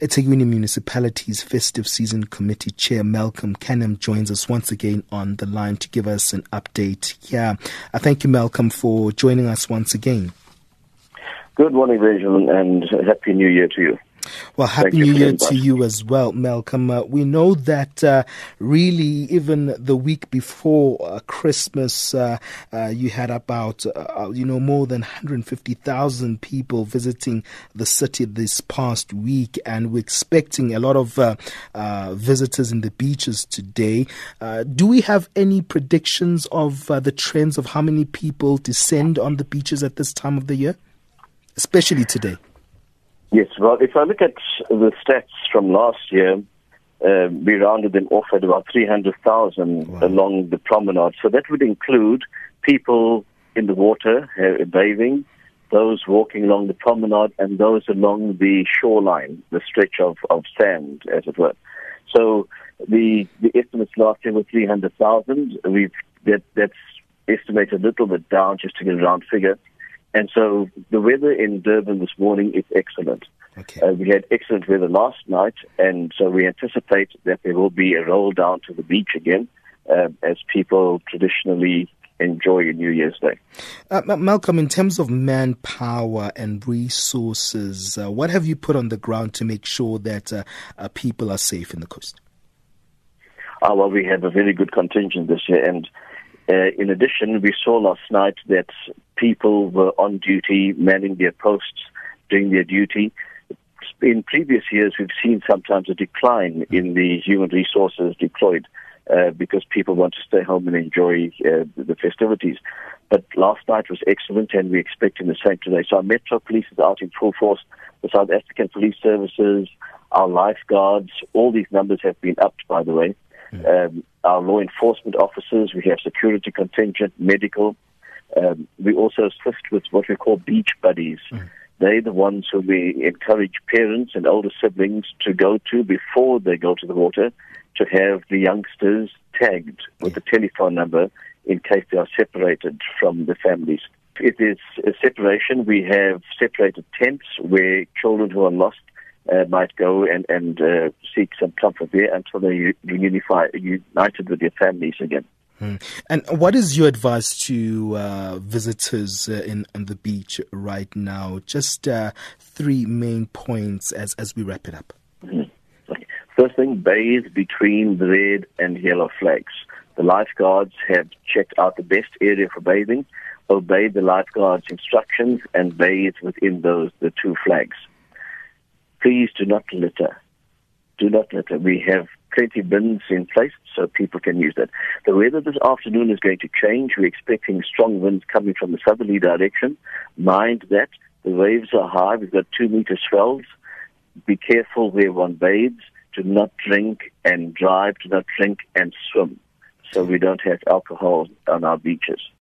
eThekwini Municipality's Festive Season Committee Chair Malcolm Canham joins us once again on the line to give us an update. Yeah, I thank you, Malcolm, for joining us once again. Good morning, Benjamin, and Happy New Year to you. Well, Happy New Year to you as well, Malcolm. Uh, we know that uh, really, even the week before uh, Christmas, uh, uh, you had about, uh, you know, more than 150,000 people visiting the city this past week, and we're expecting a lot of visitors in the beaches today. do we have any predictions of the trends of how many people descend on the beaches at this time of the year, especially today? Yes, well, if I look at the stats from last year, uh, we rounded them off at about 300,000 wow. along the promenade. So that would include people in the water uh, bathing, those walking along the promenade, and those along the shoreline, the stretch of, of sand, as it were. So the the estimates last year were 300,000. We've that that's estimated a little bit down just to get a round figure. And so the weather in Durban this morning is excellent. Okay. Uh, we had excellent weather last night, and so we anticipate that there will be a roll down to the beach again uh, as people traditionally enjoy a New Year's Day. Uh, Malcolm, in terms of manpower and resources, uh, what have you put on the ground to make sure that uh, uh, people are safe in the coast? well, we have a very good contingent this year, and uh, in addition, we saw last night that people were on duty, manning their posts, doing their duty. In previous years, we've seen sometimes a decline in the human resources deployed uh, because people want to stay home and enjoy uh, the festivities. But last night was excellent, and we're expecting the same today. So our Metro Police is out in full force. The South African Police Services, our lifeguards, all these numbers have been upped, by the way. Mm. Um, our law enforcement officers, we have security contingent, medical. Um, we also assist with what we call beach buddies. Mm. They're the ones who we encourage parents and older siblings to go to before they go to the water to have the youngsters tagged with a telephone number in case they are separated from the families. If there's a separation, we have separated tents where children who are lost uh, might go and, and uh, seek some comfort there until they reunify, united with their families again. Hmm. And what is your advice to uh, visitors uh, in on the beach right now? Just uh, three main points as as we wrap it up. Mm-hmm. First thing, bathe between the red and yellow flags. The lifeguards have checked out the best area for bathing. Obey the lifeguards' instructions and bathe within those the two flags please do not litter. Do not litter. We have plenty of bins in place so people can use that. The weather this afternoon is going to change. We're expecting strong winds coming from the southerly direction. Mind that the waves are high. We've got two meter swells. Be careful where one bathes. Do not drink and drive. Do not drink and swim. So we don't have alcohol on our beaches.